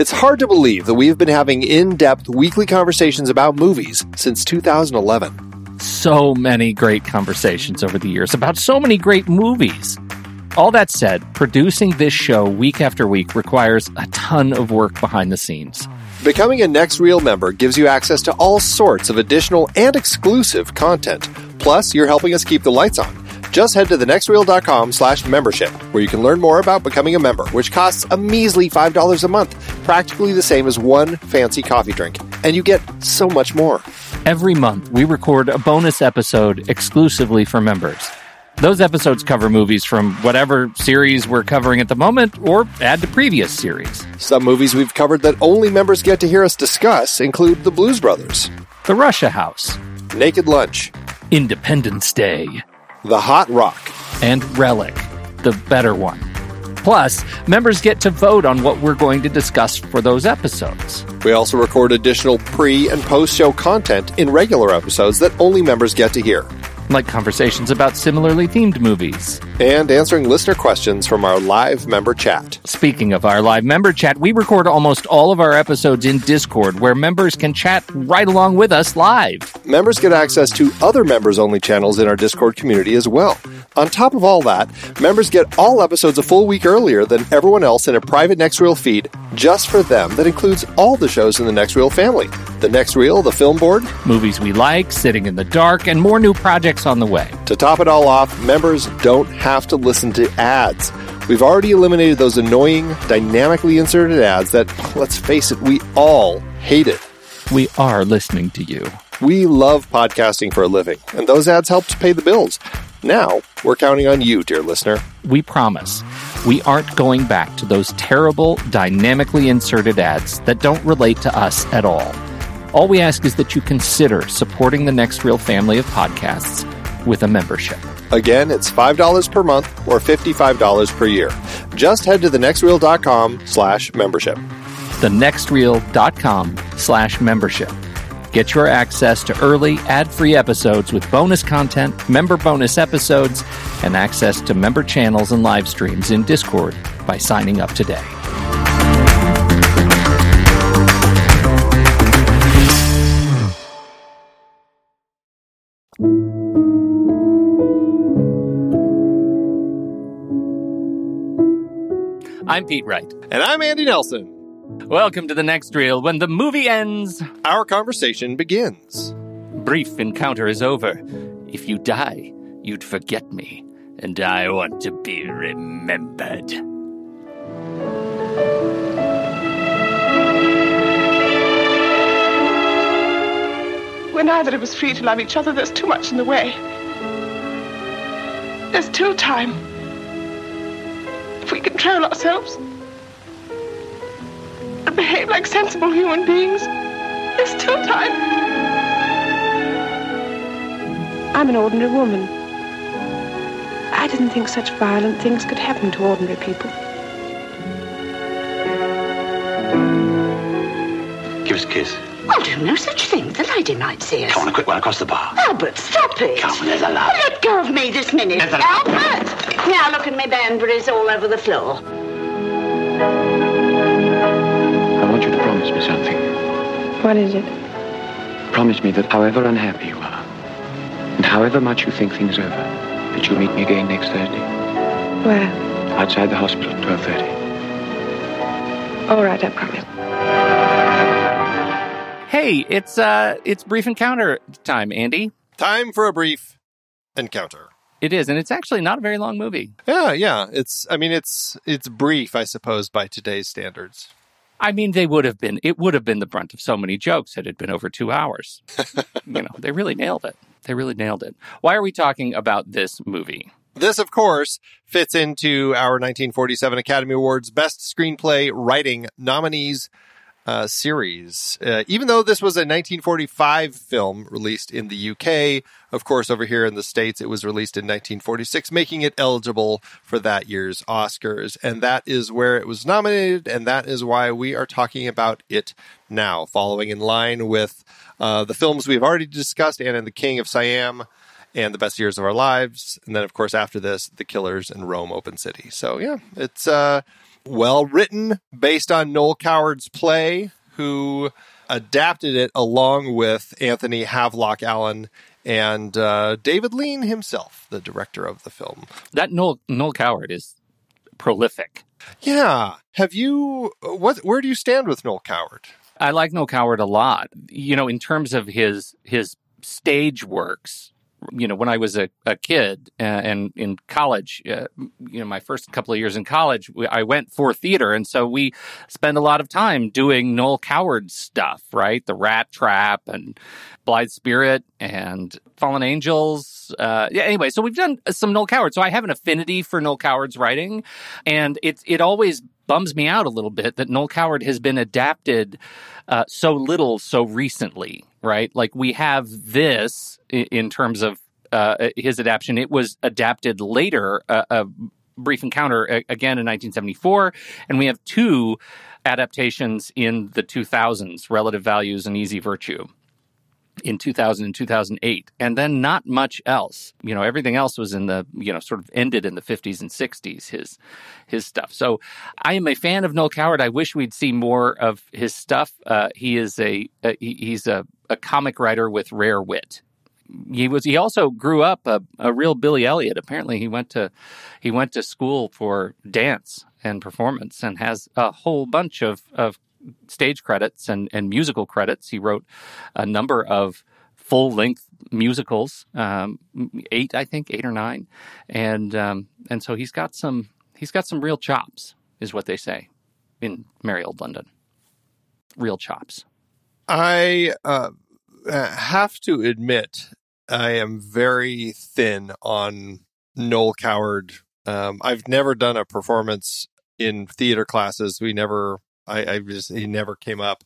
It's hard to believe that we've been having in depth weekly conversations about movies since 2011. So many great conversations over the years about so many great movies. All that said, producing this show week after week requires a ton of work behind the scenes. Becoming a Next Reel member gives you access to all sorts of additional and exclusive content. Plus, you're helping us keep the lights on. Just head to thenextreel.com slash membership, where you can learn more about becoming a member, which costs a measly $5 a month, practically the same as one fancy coffee drink. And you get so much more. Every month, we record a bonus episode exclusively for members. Those episodes cover movies from whatever series we're covering at the moment or add to previous series. Some movies we've covered that only members get to hear us discuss include The Blues Brothers, The Russia House, Naked Lunch, Independence Day, The Hot Rock, and Relic, the better one. Plus, members get to vote on what we're going to discuss for those episodes. We also record additional pre and post show content in regular episodes that only members get to hear, like conversations about similarly themed movies. and answering listener questions from our live member chat. Speaking of our live member chat, we record almost all of our episodes in Discord where members can chat right along with us live. Members get access to other members only channels in our Discord community as well. On top of all that, members get all episodes a full week earlier than everyone else in a private Next Reel feed just for them that includes all the shows in the Next Reel family. The Next Reel, the film board. Movies we like, Sitting in the Dark, and more new projects on the way. To top it all off, members don't have to listen to ads. We've already eliminated those annoying, dynamically inserted ads that, let's face it, we all hate it. We are listening to you. We love podcasting for a living, and those ads help to pay the bills. Now, we're counting on you, dear listener. We promise we aren't going back to those terrible, dynamically inserted ads that don't relate to us at all. All we ask is that you consider supporting the Next Reel family of podcasts with a membership. Again, it's $5 per month or $55 per year. Just head to thenextreel.com slash membership. thenextreel.com slash membership. Get your access to early ad-free episodes with bonus content, member bonus episodes, and access to member channels and live streams in Discord by signing up today. I'm Pete Wright. And I'm Andy Nelson. Welcome to the next reel. When the movie ends, Our conversation begins. brief encounter is over. If you die, you'd forget me, and I want to be remembered. We're neither of us free to love each other. There's too much in the way. There's still time. If we control ourselves and behave like sensible human beings, there's still time. I'm an ordinary woman. I didn't think such violent things could happen to ordinary people. Give us a kiss. I'll do no such thing. The lady might see us. Come on, a quick one across the bar. Albert, stop it. Come on, there's a love. Let go of me this minute. There's a- Albert! Now look at me bandages all over the floor. I want you to promise me something. What is it? Promise me that however unhappy you are, and however much you think things over, that you'll meet me again next Thursday, Where? outside the hospital at 12.30. All right, I promise. Hey, it's uh it's brief encounter time, Andy. Time for a brief encounter. It is, and it's actually not a very long movie. Yeah, yeah. It's I mean it's it's brief, I suppose, by today's standards. I mean, they would have been it would have been the brunt of so many jokes had it been over two hours. you know, they really nailed it. They really nailed it. Why are we talking about this movie? This, of course, fits into our 1947 Academy Awards Best Screenplay Writing nominees uh, series. Uh, even though this was a 1945 film released in the UK, of course, over here in the States, it was released in 1946, making it eligible for that year's Oscars. And that is where it was nominated, and that is why we are talking about it now, following in line with uh, the films we've already discussed Anna and the King of Siam and the best years of our lives and then of course after this the killers and rome open city so yeah it's uh well written, based on Noel Coward's play, who adapted it along with Anthony Havelock-Allan and uh, David Lean himself, the director of the film. That Noel Noel Coward is prolific. Yeah. Have you what where do you stand with Noel Coward? I like Noel Coward a lot. You know, in terms of his his stage works, you know, when I was a, a kid uh, and in college, uh, you know, my first couple of years in college, we, I went for theater. And so we spend a lot of time doing Noel Coward stuff, right? The Rat Trap and Blithe Spirit and Fallen Angels. Uh, yeah, anyway, so we've done some Noel Coward. So I have an affinity for Noel Coward's writing. And it, it always bums me out a little bit that Noel Coward has been adapted uh, so little so recently, right? Like we have this in, in terms of uh, his adaptation. It was adapted later, uh, a brief encounter again in 1974, and we have two adaptations in the 2000s, Relative Values and Easy Virtue in 2000 and 2008 and then not much else. You know everything else was in the you know sort of ended in the 50s and 60s his his stuff. So i am a fan of noel coward. I wish we'd see more of his stuff. Uh, he is a, a he's a, a comic writer with rare wit. He was he also grew up a, a real Billy Elliot. Apparently, he went to he went to school for dance and performance and has a whole bunch of, of stage credits and, and musical credits. He wrote a number of full length musicals, um, eight, I think, eight or nine, and um, and so he's got some he's got some real chops, is what they say in merry old London. Real chops. I uh, have to admit, I am very thin on Noel Coward. Um, I've never done a performance in theater classes. We never I, I just he never came up.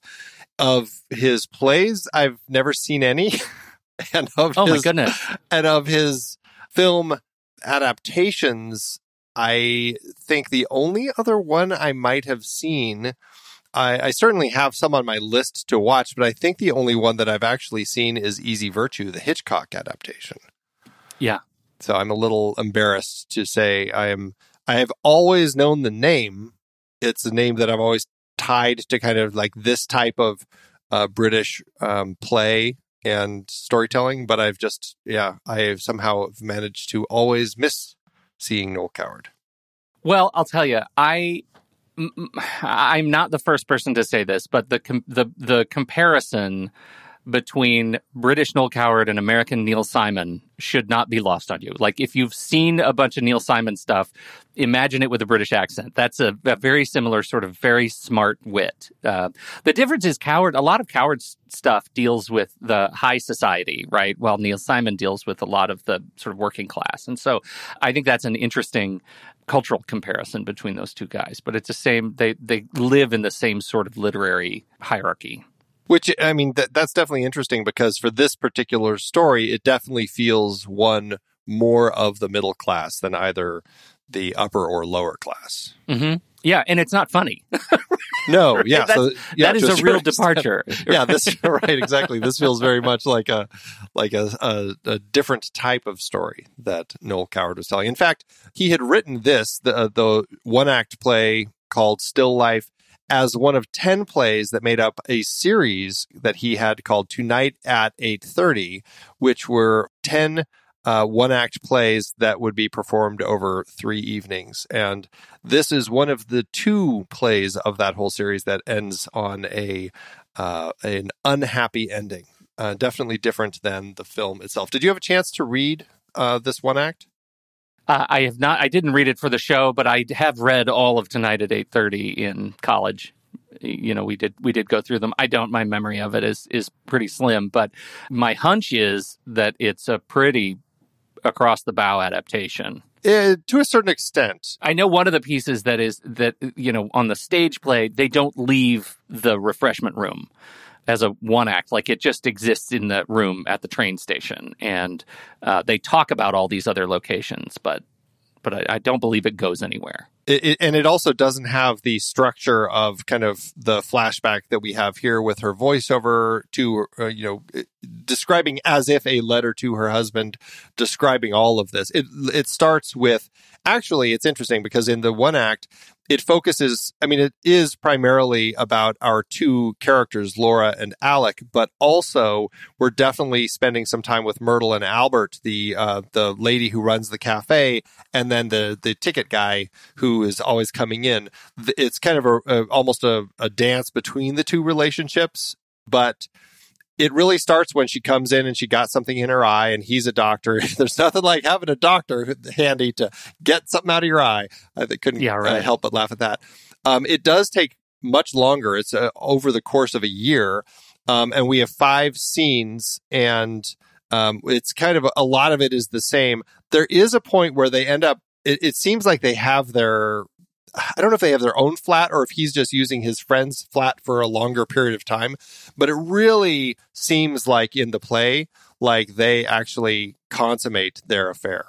Of his plays, I've never seen any. and of oh his, my goodness! And of his film adaptations, I think the only other one I might have seen. I, I, certainly have some on my list to watch, but I think the only one that I've actually seen is Easy Virtue, the Hitchcock adaptation. Yeah. So I'm a little embarrassed to say I am. I have always known the name. It's a name that I've always tied to kind of like this type of uh, British um, play and storytelling, but I've just, yeah, I have somehow managed to always miss seeing Noel Coward. Well, I'll tell you, I I'm not the first person to say this, but the the the comparison between British Noel Coward and American Neil Simon should not be lost on you. Like if you've seen a bunch of Neil Simon stuff, imagine it with a British accent. That's a, a very similar sort of very smart wit. Uh, the difference is Coward. A lot of Coward's stuff deals with the high society, right? While Neil Simon deals with a lot of the sort of working class. And so I think that's an interesting cultural comparison between those two guys. But it's the same. They they live in the same sort of literary hierarchy. Which I mean, that, that's definitely interesting because for this particular story, it definitely feels one more of the middle class than either the upper or lower class. Mm-hmm. Yeah, and it's not funny. no, yeah, so, yeah, that is a real departure. yeah, this right exactly. This feels very much like a like a, a, a different type of story that Noel Coward was telling. In fact, he had written this the the one act play called Still Life as one of 10 plays that made up a series that he had called Tonight at 8:30 which were 10 uh, one act plays that would be performed over three evenings. And this is one of the two plays of that whole series that ends on a uh, an unhappy ending. Uh, definitely different than the film itself. Did you have a chance to read uh, this one act? Uh, I have not. I didn't read it for the show, but I have read all of Tonight at eight thirty in college. You know, we did we did go through them. I don't. My memory of it is is pretty slim, but my hunch is that it's a pretty across the bow adaptation. Uh, to a certain extent. I know one of the pieces that is that you know on the stage play they don't leave the refreshment room as a one act like it just exists in the room at the train station. And uh, they talk about all these other locations but but I, I don't believe it goes anywhere. It, it, and it also doesn't have the structure of kind of the flashback that we have here with her voiceover to uh, you know describing as if a letter to her husband describing all of this. It it starts with actually it's interesting because in the one act it focuses, I mean, it is primarily about our two characters, Laura and Alec, but also we're definitely spending some time with Myrtle and Albert, the, uh, the lady who runs the cafe, and then the, the ticket guy who is always coming in. It's kind of a, a almost a, a dance between the two relationships, but it really starts when she comes in and she got something in her eye and he's a doctor. There's nothing like having a doctor handy to get something out of your eye. I couldn't yeah, right. uh, help but laugh at that. Um, it does take much longer. It's uh, over the course of a year. Um, and we have five scenes and um, it's kind of a, a lot of it is the same. There is a point where they end up, it, it seems like they have their I don't know if they have their own flat or if he's just using his friend's flat for a longer period of time, but it really seems like in the play, like they actually consummate their affair.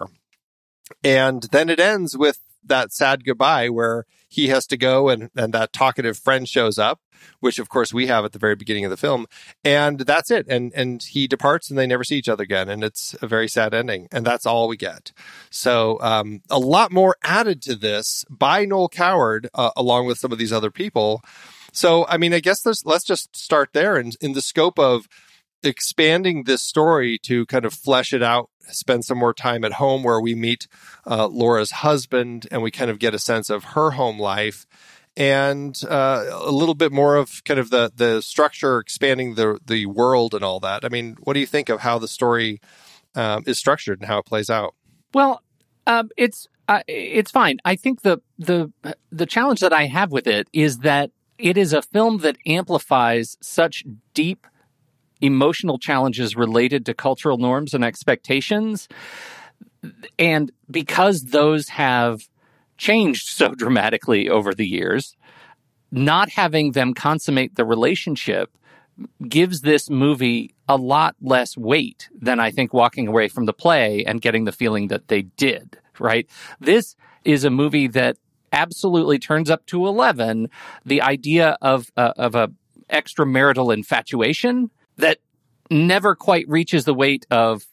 And then it ends with that sad goodbye where he has to go and, and that talkative friend shows up, which of course we have at the very beginning of the film. And that's it. And, and he departs and they never see each other again. And it's a very sad ending. And that's all we get. So, um, a lot more added to this by Noel Coward, uh, along with some of these other people. So, I mean, I guess let's just start there. And in the scope of expanding this story to kind of flesh it out, spend some more time at home where we meet uh, Laura's husband and we kind of get a sense of her home life and uh, a little bit more of kind of the the structure, expanding the the world and all that. I mean, what do you think of how the story um, is structured and how it plays out? Well, um, it's uh, it's fine. I think the the the challenge that I have with it is that it is a film that amplifies such deep emotional challenges related to cultural norms and expectations. And because those have changed so dramatically over the years, not having them consummate the relationship gives this movie a lot less weight than I think walking away from the play and getting the feeling that they did, right? This is a movie that absolutely turns up to 11 the idea of, uh, of a extramarital infatuation that never quite reaches the weight of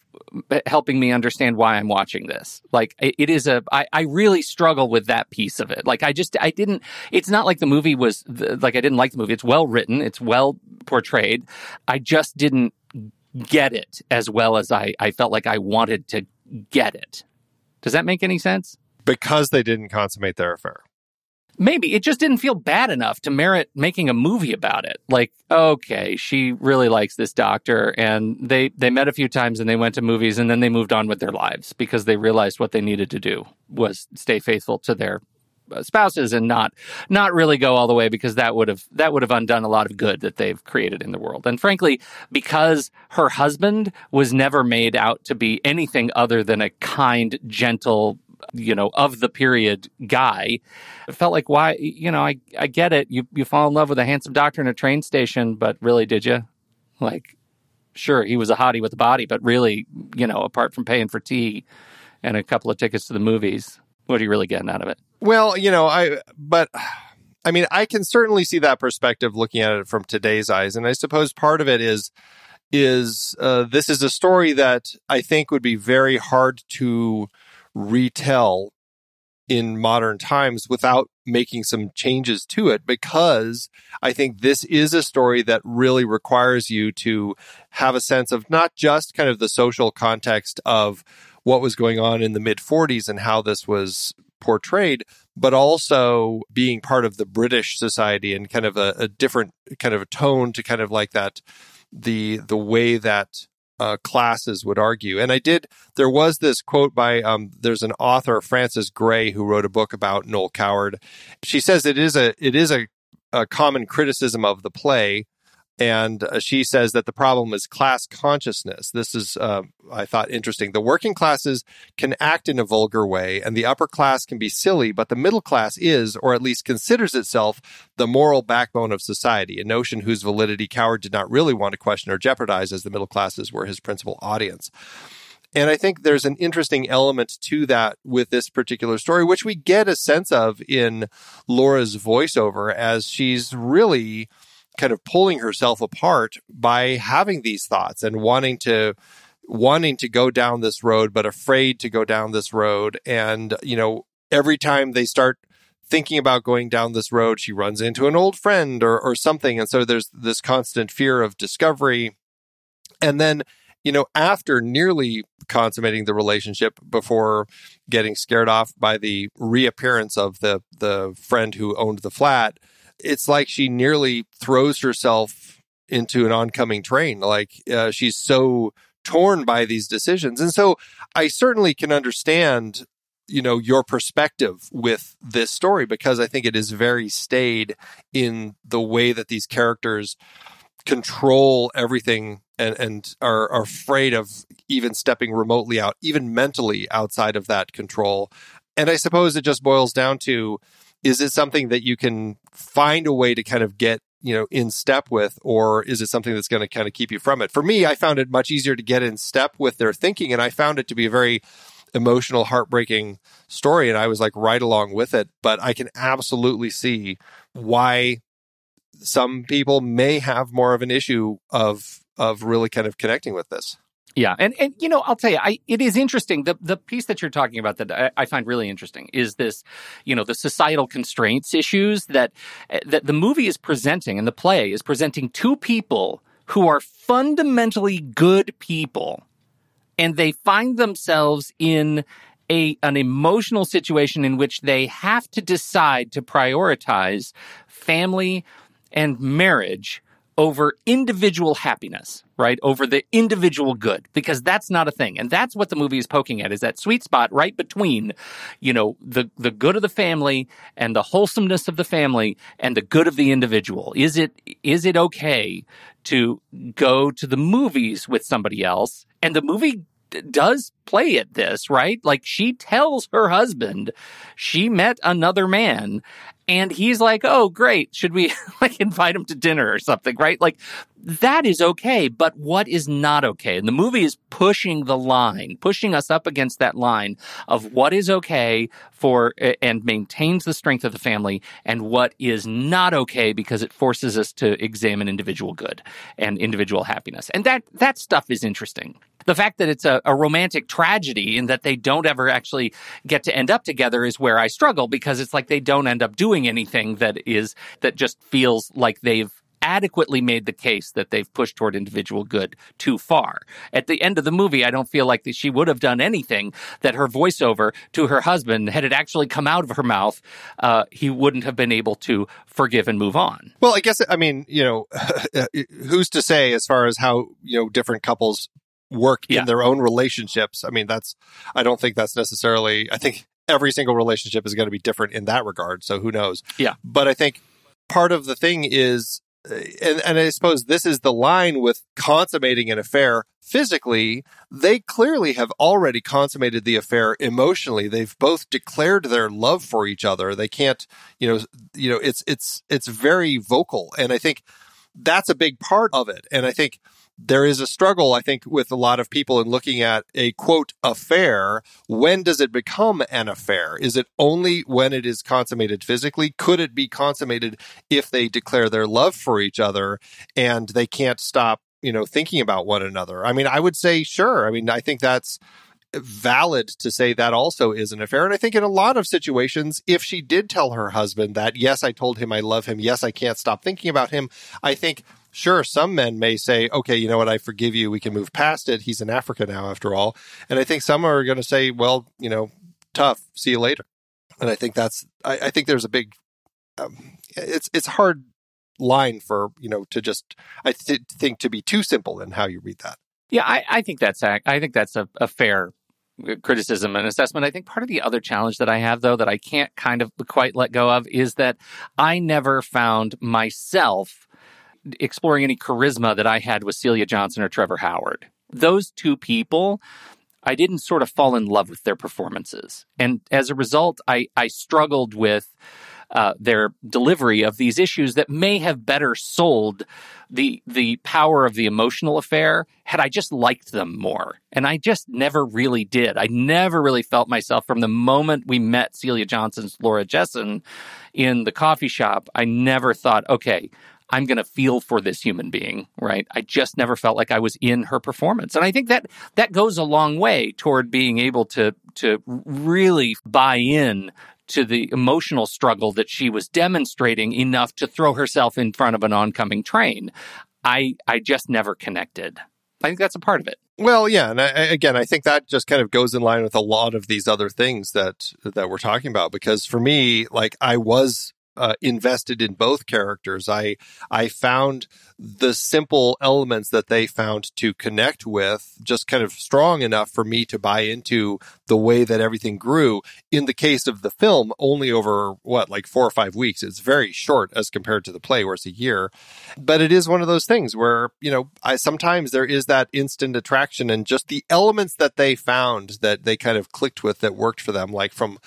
helping me understand why I'm watching this. Like it is a, I, I really struggle with that piece of it. Like I just, I didn't, it's not like the movie was like I didn't like the movie. It's well written. It's well portrayed. I just didn't get it as well as I, I felt like I wanted to get it. Does that make any sense? Because they didn't consummate their affair. Maybe it just didn't feel bad enough to merit making a movie about it. Like, okay, she really likes this doctor and they they met a few times and they went to movies and then they moved on with their lives because they realized what they needed to do was stay faithful to their uh, spouses and not not really go all the way because that would have that would have undone a lot of good that they've created in the world. And frankly, because her husband was never made out to be anything other than a kind, gentle, you know, of the period guy. It felt like why, you know, I I get it. You you fall in love with a handsome doctor in a train station, but really, did you? Like, sure, he was a hottie with a body, but really, you know, apart from paying for tea and a couple of tickets to the movies, what are you really getting out of it? Well, you know, I but. I mean, I can certainly see that perspective looking at it from today's eyes, and I suppose part of it is is uh, this is a story that I think would be very hard to retell in modern times without making some changes to it because I think this is a story that really requires you to have a sense of not just kind of the social context of what was going on in the mid 40s and how this was portrayed, but also being part of the British society and kind of a, a different kind of a tone to kind of like that the the way that uh, classes would argue. And I did, there was this quote by, um, there's an author, Frances Gray, who wrote a book about Noel Coward. She says it is a, it is a, a common criticism of the play and uh, she says that the problem is class consciousness. This is, uh, I thought, interesting. The working classes can act in a vulgar way, and the upper class can be silly, but the middle class is, or at least considers itself, the moral backbone of society, a notion whose validity Coward did not really want to question or jeopardize, as the middle classes were his principal audience. And I think there's an interesting element to that with this particular story, which we get a sense of in Laura's voiceover as she's really kind of pulling herself apart by having these thoughts and wanting to wanting to go down this road but afraid to go down this road and you know every time they start thinking about going down this road, she runs into an old friend or, or something. And so there's this constant fear of discovery. And then, you know, after nearly consummating the relationship before getting scared off by the reappearance of the, the friend who owned the flat, it's like she nearly throws herself into an oncoming train. Like uh, she's so torn by these decisions. And so I certainly can understand you know your perspective with this story because I think it is very staid in the way that these characters control everything and, and are, are afraid of even stepping remotely out, even mentally outside of that control. And I suppose it just boils down to is it something that you can find a way to kind of get you know in step with or is it something that's going to kind of keep you from it for me i found it much easier to get in step with their thinking and i found it to be a very emotional, heartbreaking story. And I was like right along with it. But I can absolutely see why some people may have more of an issue of of really kind of connecting with this. Yeah, and and you know, I'll tell you, I it is interesting. The the piece that you're talking about that I, I, find really interesting is this, you know, the societal constraints issues that eh, that the movie is presenting and the play is presenting two people who are fundamentally good people and they find themselves in a an emotional situation in which they have to decide to prioritize family and marriage over individual happiness, right? Over the individual good, because that's not a thing. And that's what the movie is poking at is that sweet spot right between, you know, the, the good of the family and the wholesomeness of the family and the good of the individual. Is it, is it okay to go to the movies with somebody else? And the movie does play at this, right? Like she tells her husband she met another man and he's like, "Oh, great. Should we like invite him to dinner or something?" Right? Like that is okay, but what is not okay? And the movie is pushing the line, pushing us up against that line of what is okay for and maintains the strength of the family and what is not okay because it forces us to examine individual good and individual happiness. And that that stuff is interesting the fact that it's a, a, romantic tragedy and that they don't ever actually get to end up together is where I struggle because it's like they don't end up doing anything that is that just feels like they've adequately made the case that they've pushed toward individual good too far. At the end of the movie, I don't feel like she would have done anything that her voiceover to her husband, had it actually come out of her mouth, uh, he wouldn't have been able to forgive and move on. Well, I guess, I mean, you know, who's to say as far as how, you know, different couples work yeah. in their own relationships. I mean, that's, I don't think that's necessarily, I think every single relationship is going to be different in that regard. So who knows? Yeah. But I think part of the thing is, uh, and, and I suppose this is the line with consummating an affair physically. They clearly have already consummated the affair emotionally. They've both declared their love for each other. They can't, you know, you know, it's, it's, it's very vocal. And I think that's a big part of it. And I think, there is a struggle, I think, with a lot of people in looking at a quote affair. When does it become an affair? Is it only when it is consummated physically? Could it be consummated if they declare their love for each other and they can't stop, you know, thinking about one another? I mean, I would say sure. I mean, I think that's valid to say that also is an affair. And I think in a lot of situations, if she did tell her husband that, yes, I told him I love him, yes, I can't stop thinking about him, I think sure, some men may say, okay, you know what, I forgive you. We can move past it. He's in Africa now, after all. And I think some are going to say, well, you know, tough. See you later. And I think that's, I, I think there's a big, um, it's, it's hard line for, you know, to just, I th- think to be too simple in how you read that. Yeah, I, I think that's, I think that's a, a fair criticism and assessment. I think part of the other challenge that I have, though, that I can't kind of quite let go of is that I never found myself exploring any charisma that I had with Celia Johnson or Trevor Howard. Those two people, I didn't sort of fall in love with their performances. And as a result, I, I struggled with uh, their delivery of these issues that may have better sold the the power of the emotional affair had I just liked them more. And I just never really did. I never really felt myself from the moment we met Celia Johnson's Laura Jesson in the coffee shop. I never thought, okay, I'm going to feel for this human being, right? I just never felt like I was in her performance. And I think that that goes a long way toward being able to to really buy in to the emotional struggle that she was demonstrating enough to throw herself in front of an oncoming train. I I just never connected. I think that's a part of it. Well, yeah, and I, again, I think that just kind of goes in line with a lot of these other things that that we're talking about. Because for me, like I was uh, invested in both characters. I I found the simple elements that they found to connect with just kind of strong enough for me to buy into the way that everything grew. In the case of the film, only over what like four or five weeks. It's very short as compared to the play, where it's a year. But it is one of those things where you know I sometimes there is that instant attraction and just the elements that they found that they kind of clicked with that worked for them, like from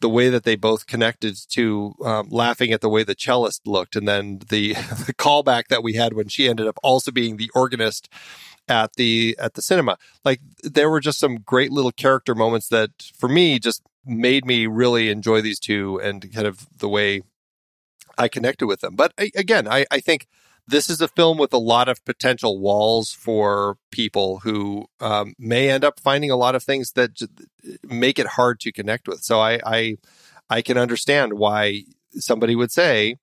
the way that they both connected to um, laughing at the way the cellist looked, and then the the callback that we had when she ended up also being the organist at the at the cinema. Like there were just some great little character moments that for me just made me really enjoy these two and kind of the way I connected with them. But I, again, I, I think this is a film with a lot of potential walls for people who um, may end up finding a lot of things that make it hard to connect with. So I, I, I can understand why somebody would say,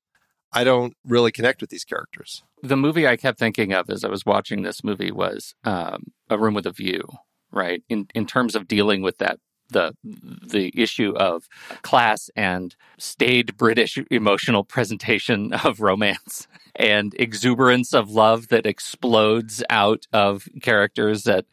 I don't really connect with these characters. The movie I kept thinking of as I was watching this movie was um, A Room with a View, right? In in terms of dealing with that the the issue of class and staid British emotional presentation of romance and exuberance of love that explodes out of characters at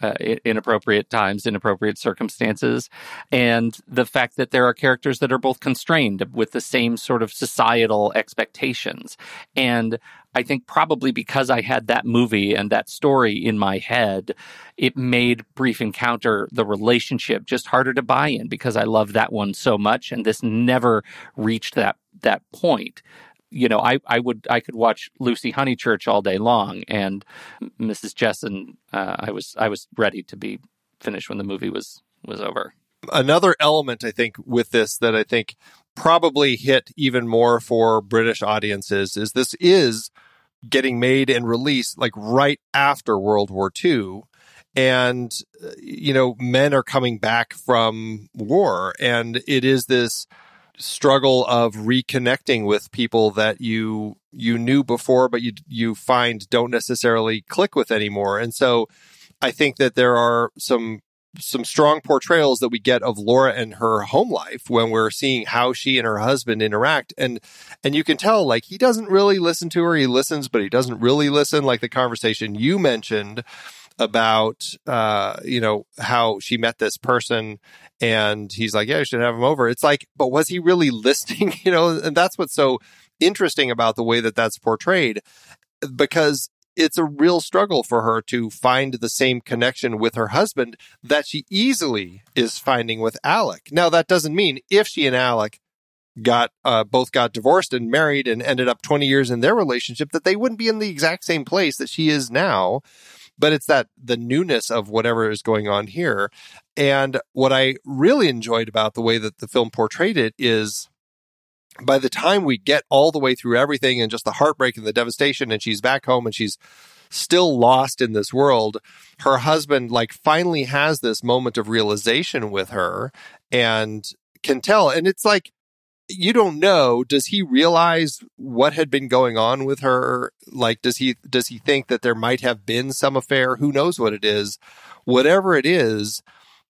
uh, inappropriate times, inappropriate circumstances, and the fact that there are characters that are both constrained with the same sort of societal expectations. And I think probably because I had that movie and that story in my head, it made Brief Encounter, the relationship, just harder to buy in because I love that one so much. And this never reached that that point you know, I, I would I could watch Lucy Honeychurch all day long, and Mrs. Jesson, uh, I was I was ready to be finished when the movie was was over. Another element I think with this that I think probably hit even more for British audiences is this is getting made and released like right after World War II. And, uh, you know, men are coming back from war. And it is this struggle of reconnecting with people that you you knew before but you you find don't necessarily click with anymore and so i think that there are some some strong portrayals that we get of Laura and her home life when we're seeing how she and her husband interact. And and you can tell like he doesn't really listen to her. He listens but he doesn't really listen. Like the conversation you mentioned about uh, you know how she met this person and he's like yeah you should have him over. It's like but was he really listening? You know and that's what's so interesting about the way that that's portrayed because it's a real struggle for her to find the same connection with her husband that she easily is finding with Alec. Now that doesn't mean if she and Alec got uh, both got divorced and married and ended up 20 years in their relationship that they wouldn't be in the exact same place that she is now but it's that the newness of whatever is going on here. And what I really enjoyed about the way that the film portrayed it is by the time we get all the way through everything and just the heartbreak and the devastation, and she's back home and she's still lost in this world, her husband like finally has this moment of realization with her and can tell. And it's like you don't know. Does he realize what had been going on with her? Like does he does he think that there might have been some affair? Who knows what it is? Whatever it is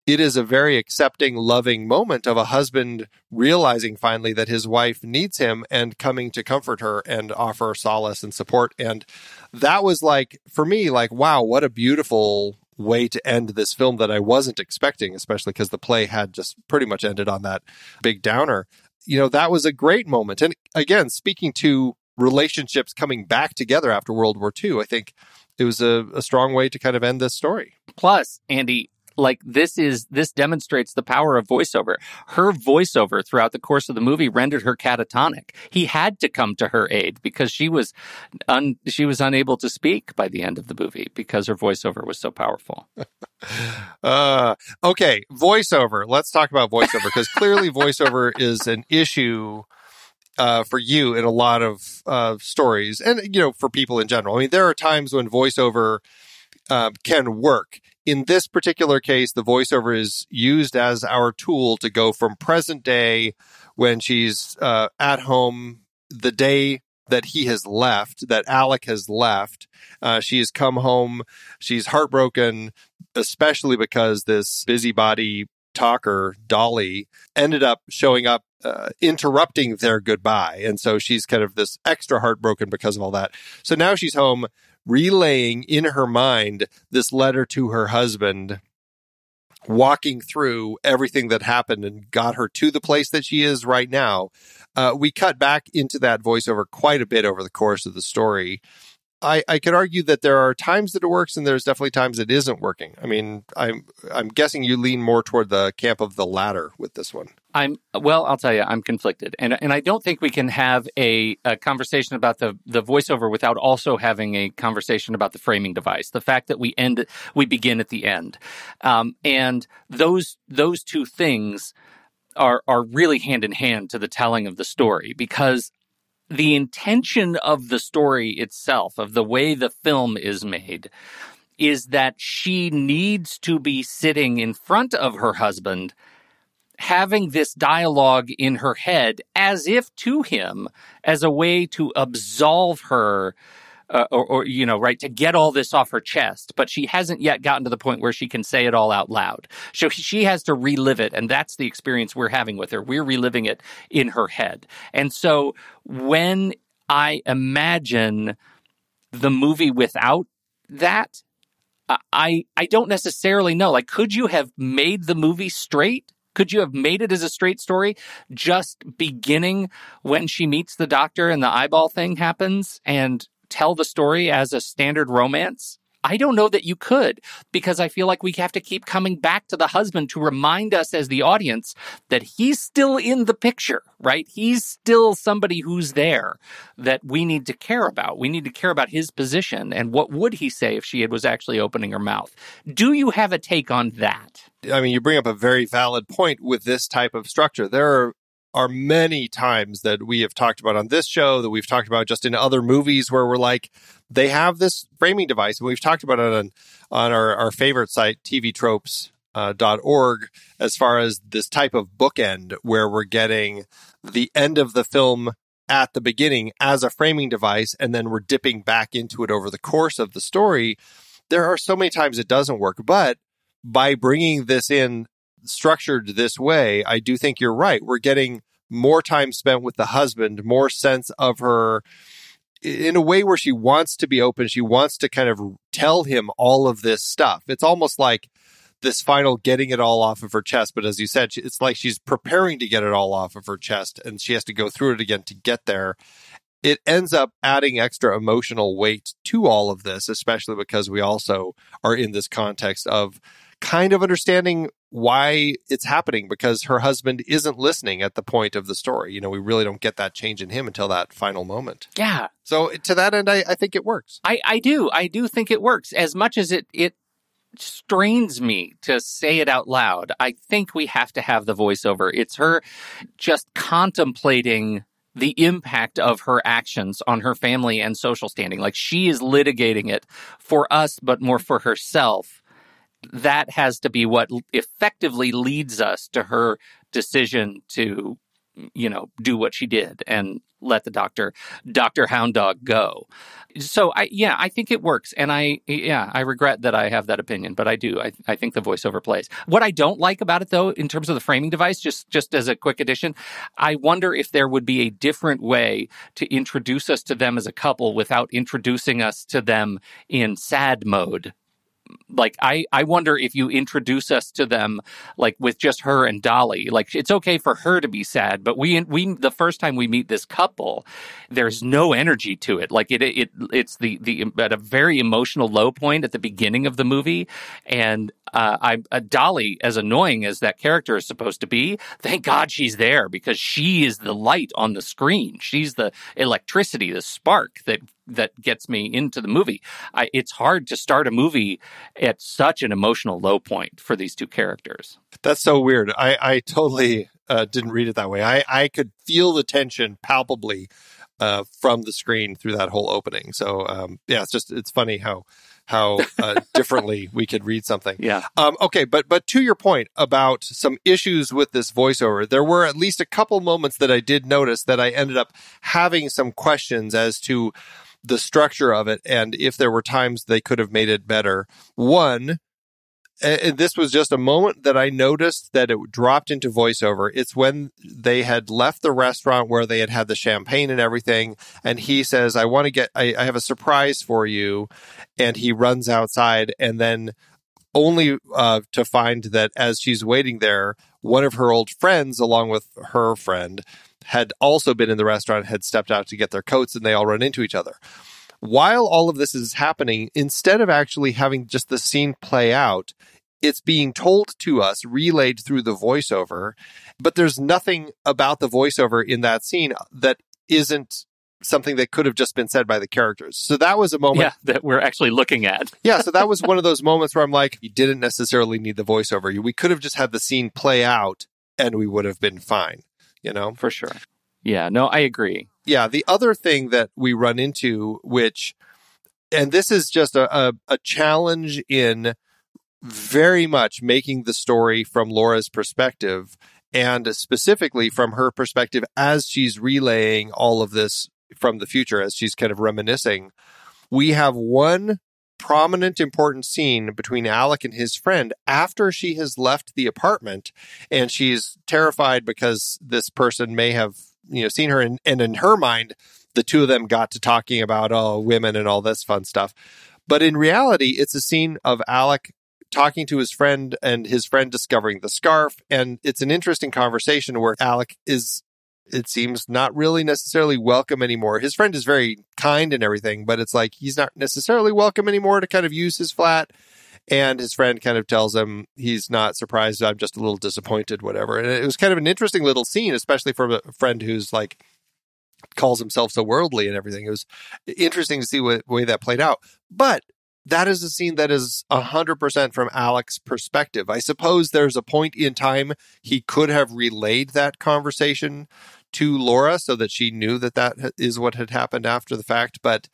it is a very accepting loving moment of a husband realizing finally that his wife needs him and coming to comfort her and offer solace and support and that was like for me like wow what a beautiful way to end this film that I wasn't expecting, especially because the play had just pretty much ended on that big downer you know, that was a great moment. And again, speaking to relationships coming back together after World War II, I think it was a, a strong way to kind of end this story. Plus, Andy, like this is this demonstrates the power of voiceover. Her voiceover throughout the course of the movie rendered her catatonic. He had to come to her aid because she was un, she was unable to speak by the end of the movie because her voiceover was so powerful. uh, okay, voiceover. Let's talk about voiceover because clearly voiceover is an issue uh, for you in a lot of uh, stories and you know for people in general. I mean, there are times when voiceover uh, can work in this particular case, the voiceover is used as our tool to go from present day when she's uh, at home the day that he has left, that Alec has left. Uh, she has come home. She's heartbroken, especially because this busybody talker, Dolly, ended up showing up, uh, interrupting their goodbye. And so she's kind of this extra heartbroken because of all that. So now she's home relaying in her mind this letter to her husband walking through everything that happened and got her to the place that she is right now. Uh, we cut back into that voiceover quite a bit over the course of the story. I, I could argue that there are times that it works and there's definitely times it isn't working. I mean, I'm I'm guessing you lean more toward the camp of the latter with this one. I'm well. I'll tell you, I'm conflicted, and and I don't think we can have a, a conversation about the the voiceover without also having a conversation about the framing device. The fact that we end, we begin at the end, um, and those those two things are are really hand in hand to the telling of the story because the intention of the story itself, of the way the film is made, is that she needs to be sitting in front of her husband, having this dialogue in her head as if to him as a way to absolve her uh, or, or, you know, right, to get all this off her chest, but she hasn't yet gotten to the point where she can say it all out loud. So she has to relive it, and that's the experience we're having with her. We're reliving it in her head. And so when I imagine the movie without that, I I don't necessarily know. Like, could you have made the movie straight? Could you have made it as a straight story, just beginning when she meets the doctor and the eyeball thing happens, and tell the story as a standard romance? I don't know that you could because I feel like we have to keep coming back to the husband to remind us as the audience that he's still in the picture, right? He's still somebody who's there that we need to care about. We need to care about his position and what would he say if she was actually opening her mouth. Do you have a take on that? I mean, you bring up a very valid point with this type of structure. There are are many times that we have talked about on this show that we've talked about just in other movies where we're like they have this framing device and we've talked about it on on our, our favorite site tvtropes.org uh, as far as this type of bookend where we're getting the end of the film at the beginning as a framing device and then we're dipping back into it over the course of the story. There are so many times it doesn't work but by bringing this in structured this way, I do think you're right. We're getting more time spent with the husband, more sense of her in a way where she wants to be open. She wants to kind of tell him all of this stuff. It's almost like this final getting it all off of her chest. But as you said, it's like she's preparing to get it all off of her chest and she has to go through it again to get there. It ends up adding extra emotional weight to all of this, especially because we also are in this context of kind of understanding why it's happening because her husband isn't listening at the point of the story. You know, we really don't get that change in him until that final moment. Yeah. So to that end, I, I think it works. I, I do. I do think it works as much as it, it strains me to say it out loud. I think we have to have the voiceover. It's her just contemplating the impact of her actions on her family and social standing. Like she is litigating it for us, but more for herself that has to be what effectively leads us to her decision to you know do what she did and let the doctor dr hound dog go. So i yeah i think it works. And i yeah i regret that i have that opinion but i do. I, I think the voiceover plays. What i don't like about it though in terms of the framing device just just as a quick addition i wonder if there would be a different way to introduce us to them as a couple without introducing us to them in sad mode like I I wonder if you introduce us to them like with just her and Dolly. Like it's okay for her to be sad, but we we the first time we meet this couple, there's no energy to it. Like it it it's the the at a very emotional low point at the beginning of the movie, and uh, I uh, Dolly, as annoying as that character is supposed to be, thank God she's there because she is the light on the screen. She's the electricity, the spark that that gets me into the movie. I, it's hard to start a movie at such an emotional low point for these two characters. That's so weird. I, I totally uh, didn't read it that way. I, I could feel the tension palpably uh, from the screen through that whole opening. So um, yeah, it's just it's funny how how uh, differently we could read something. Yeah. Um, okay, but but to your point about some issues with this voiceover, there were at least a couple moments that I did notice that I ended up having some questions as to the structure of it and if there were times they could have made it better. One, and this was just a moment that I noticed that it dropped into voiceover. It's when they had left the restaurant where they had had the champagne and everything. And he says, I want to get, I, I have a surprise for you. And he runs outside and then only uh, to find that as she's waiting there, one of her old friends, along with her friend, had also been in the restaurant, had stepped out to get their coats, and they all run into each other. While all of this is happening, instead of actually having just the scene play out, it's being told to us, relayed through the voiceover, but there's nothing about the voiceover in that scene that isn't something that could have just been said by the characters. So that was a moment. Yeah, that we're actually looking at. yeah, so that was one of those moments where I'm like, you didn't necessarily need the voiceover. You we could have just had the scene play out and we would have been fine, you know? For sure. Yeah, no, I agree. Yeah, the other thing that we run into, which, and this is just a, a, a challenge in very much making the story from Laura's perspective and specifically from her perspective as she's relaying all of this from the future, as she's kind of reminiscing. We have one prominent, important scene between Alec and his friend after she has left the apartment and she's terrified because this person may have, you know, seen her and, and in her mind, the two of them got to talking about oh women and all this fun stuff. But in reality, it's a scene of Alec talking to his friend and his friend discovering the scarf. And it's an interesting conversation where Alec is, it seems, not really necessarily welcome anymore. His friend is very kind and everything, but it's like he's not necessarily welcome anymore to kind of use his flat. And his friend kind of tells him he's not surprised. I'm just a little disappointed, whatever. And it was kind of an interesting little scene, especially for a friend who's like, calls himself so worldly and everything. It was interesting to see what way that played out. But that is a scene that is 100% from Alec's perspective. I suppose there's a point in time he could have relayed that conversation to Laura so that she knew that that is what had happened after the fact, but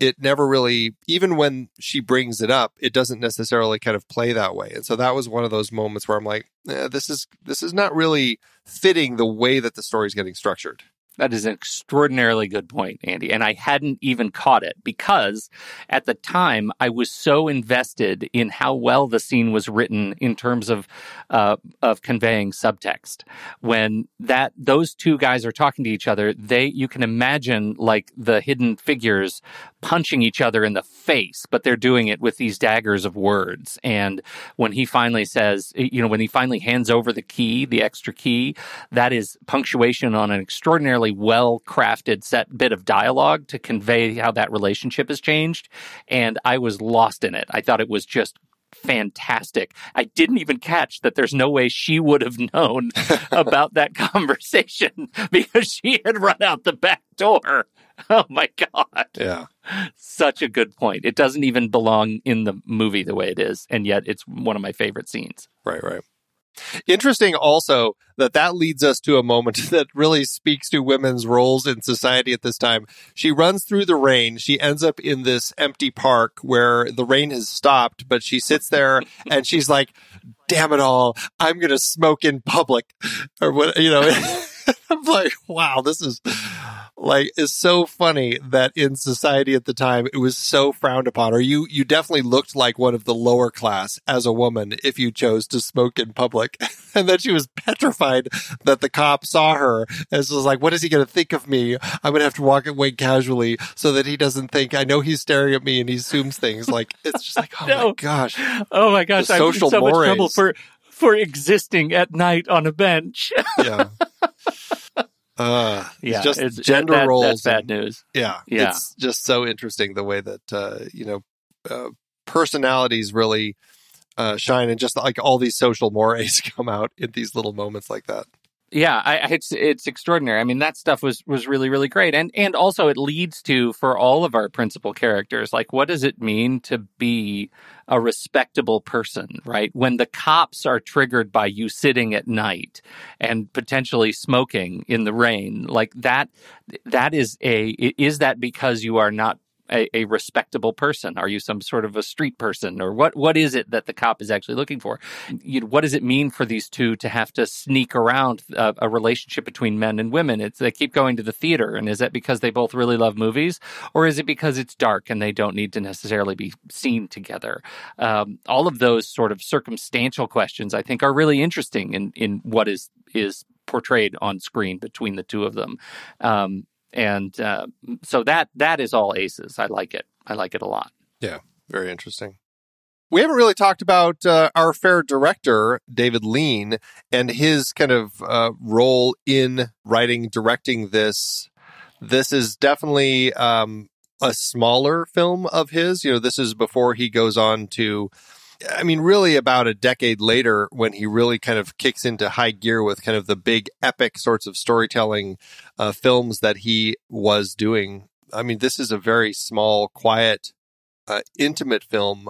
it never really, even when she brings it up, it doesn't necessarily kind of play that way. And so that was one of those moments where I'm like, eh, this is, this is not really fitting the way that the story is getting structured. That is an extraordinarily good point, Andy. And I hadn't even caught it because at the time I was so invested in how well the scene was written in terms of uh, of conveying subtext. When that those two guys are talking to each other, they you can imagine like the hidden figures punching each other in the face, but they're doing it with these daggers of words. And when he finally says, you know, when he finally hands over the key, the extra key, that is punctuation on an extraordinarily well crafted set bit of dialogue to convey how that relationship has changed. And I was lost in it. I thought it was just fantastic. I didn't even catch that there's no way she would have known about that conversation because she had run out the back door. Oh my God. Yeah. Such a good point. It doesn't even belong in the movie the way it is. And yet it's one of my favorite scenes. Right, right. Interesting also that that leads us to a moment that really speaks to women's roles in society at this time. She runs through the rain. She ends up in this empty park where the rain has stopped, but she sits there and she's like, damn it all. I'm going to smoke in public or what, you know, I'm like, wow, this is like is so funny that in society at the time it was so frowned upon or you you definitely looked like one of the lower class as a woman if you chose to smoke in public and then she was petrified that the cop saw her and was like what is he going to think of me i'm going to have to walk away casually so that he doesn't think i know he's staring at me and he assumes things like it's just like oh No. my gosh Oh my gosh, The I'm in social so much trouble mores. for for existing at night on a bench. yeah uh yeah, just it's- gender that- roles That's bad and- news. Yeah. Yeah. It's just so interesting the way that, uh, you know, uh, personalities really uh, shine and just like all these social mores come out in these little moments like that. Yeah, I, it's it's extraordinary. I mean, that stuff was was really really great, and and also it leads to for all of our principal characters, like what does it mean to be a respectable person, right? When the cops are triggered by you sitting at night and potentially smoking in the rain, like that, that is a is that because you are not a, a, respectable person? Are you some sort of a street person, or what? What is it that the cop is actually looking for? You what does it mean for these two to have to sneak around a, a relationship between men and women? It's they keep going to the theater, and is that because they both really love movies, or is it because it's dark and they don't need to necessarily be seen together? Um, all of those sort of circumstantial questions, I think, are really interesting in in what is is portrayed on screen between the two of them. Um, and uh, so that that is all aces. I like it. I like it a lot. Yeah, very interesting. We haven't really talked about uh, our fair director, David Lean, and his kind of uh, role in writing, directing this. This is definitely um, a smaller film of his. You know, this is before he goes on to I mean, really about a decade later, when he really kind of kicks into high gear with kind of the big epic sorts of storytelling uh, films that he was doing. I mean, this is a very small, quiet, uh, intimate film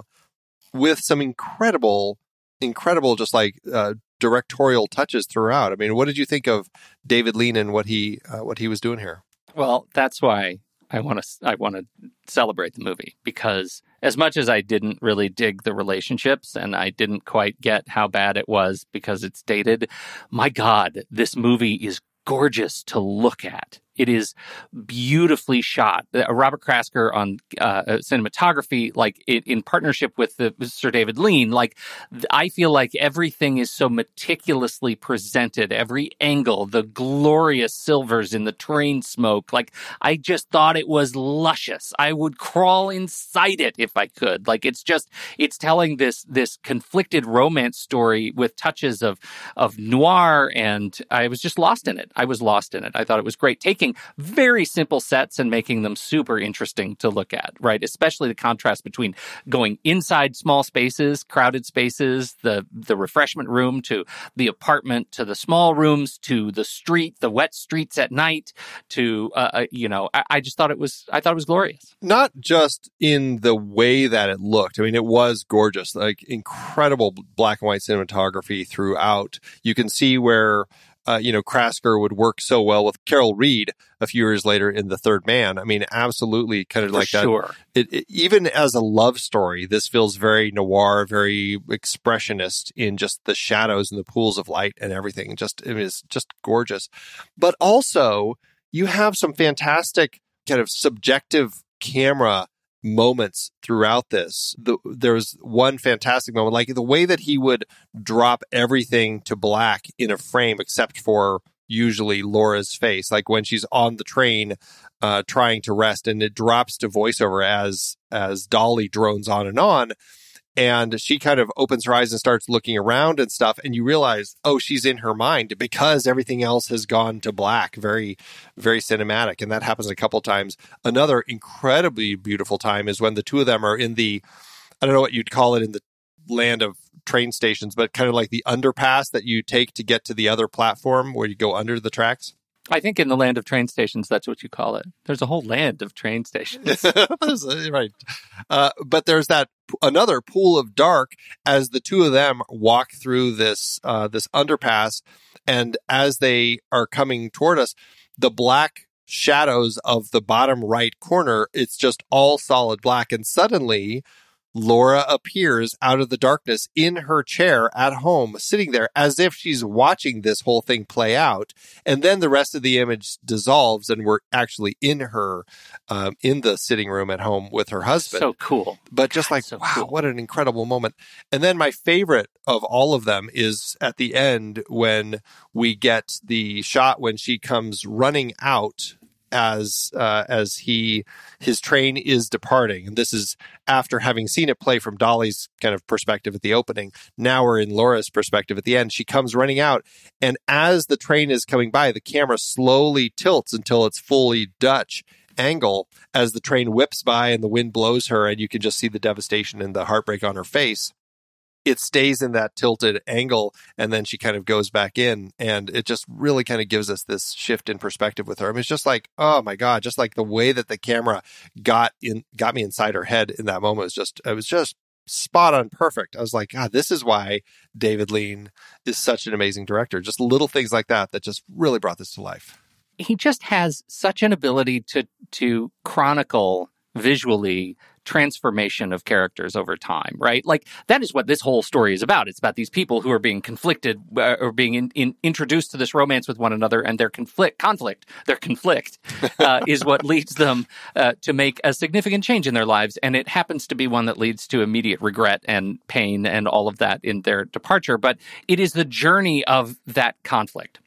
with some incredible, incredible, just like uh, directorial touches throughout. I mean, what did you think of David Lean and what he uh, what he was doing here? Well, that's why I want to I want to celebrate the movie because as much as I didn't really dig the relationships and I didn't quite get how bad it was because it's dated, my god, this movie is gorgeous to look at. It is beautifully shot. Uh, Robert Krasker on uh, uh cinematography, like in, partnership with the Sir David Lean, like I feel like everything is so meticulously presented. Every angle, the glorious silvers in the train smoke. Like I just thought it was luscious. I would crawl inside it if I could. Like it's just it's telling this this conflicted romance story with touches of of noir, and I was just lost in it. I was lost in it. I thought it was great. Taking taking very simple sets and making them super interesting to look at, right? Especially the contrast between going inside small spaces, crowded spaces, the the refreshment room to the apartment to the small rooms to the street, the wet streets at night to uh, uh, you know, I, I just thought it was I thought it was glorious. Not just in the way that it looked. I mean, it was gorgeous, like incredible black and white cinematography throughout. You can see where uh, you know, Krasker would work so well with Carol Reed a few years later in The Third Man. I mean, absolutely kind of For like sure. that. It, it, even as a love story, this feels very noir, very expressionist in just the shadows and the pools of light and everything. Just, it is just gorgeous. But also, you have some fantastic kind of subjective camera moments throughout this. The, there was one fantastic moment, like the way that he would drop everything to black in a frame except for usually Laura's face, like when she's on the train uh, trying to rest, and it drops to voiceover as as Dolly drones on and on and she kind of opens her eyes and starts looking around and stuff and you realize oh she's in her mind because everything else has gone to black. Very very cinematic. And that happens a couple times. Another incredibly beautiful time is when the two of them are in the i don't know what you'd call it in the land of train stations but kind of like the underpass that you take to get to the other platform where you go under the tracks I think in the land of train stations, that's what you call it. There's a whole land of train stations. right. Uh, but there's that another pool of dark as the two of them walk through this uh, this underpass, and as they are coming toward us, the black shadows of the bottom right corner, it's just all solid black, and suddenly Laura appears out of the darkness in her chair at home, sitting there as if she's watching this whole thing play out. And then the rest of the image dissolves, and we're actually in her, um, in the sitting room at home with her husband. So cool. But just God, like, so wow, cool. what an incredible moment. And then my favorite of all of them is at the end when we get the shot when she comes running out as uh, as he his train is departing, and this is after having seen it play from Dolly's kind of perspective at the opening. Now we're in Laura's perspective at the end. She comes running out, and as the train is coming by, the camera slowly tilts until it's fully Dutch angle as the train whips by and the wind blows her, and you can just see the devastation and the heartbreak on her face it stays in that tilted angle and then she kind of goes back in and it just really kind of gives us this shift in perspective with her. I mean, it's just like, oh my God, just like the way that the camera got in, got me inside her head in that moment was just, it was just spot on perfect. I was like, God, this is why David Lean is such an amazing director. Just little things like that that just really brought this to life. He just has such an ability to, to chronicle visually transformation of characters over time, right? Like that is what this whole story is about. It's about these people who are being conflicted uh, or being in, in, introduced to this romance with one another, and their conflict, conflict, their conflict, uh, is what leads them uh, to make a significant change in their lives, and it happens to be one that leads to immediate regret and pain and all of that in their departure. But it is the journey of that conflict.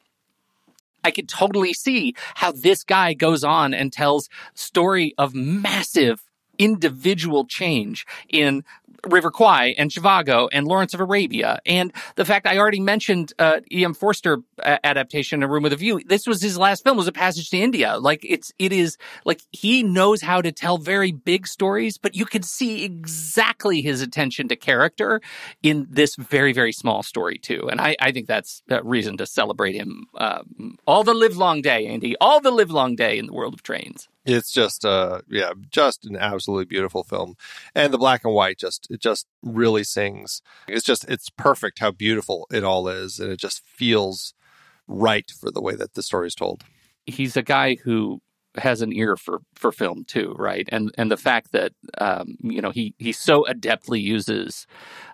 I could totally see how this guy goes on and tells story of massive individual change in River Kwai and Zhivago and Lawrence of Arabia. And the fact I already mentioned uh, E.M. Forster uh, adaptation, A Room with a View. This was his last film, was A Passage to India. Like it's, it is like he knows how to tell very big stories, but you can see exactly his attention to character in this very, very small story too. And I, I think that's a reason to celebrate him uh, all the live long day, Andy, all the live long day in the world of trains. It's just uh yeah, just an absolutely beautiful film. And the black and white just it just really sings. It's just it's perfect how beautiful it all is and it just feels right for the way that the story is told. He's a guy who has an ear for for film too, right? And and the fact that um, you know he he so adeptly uses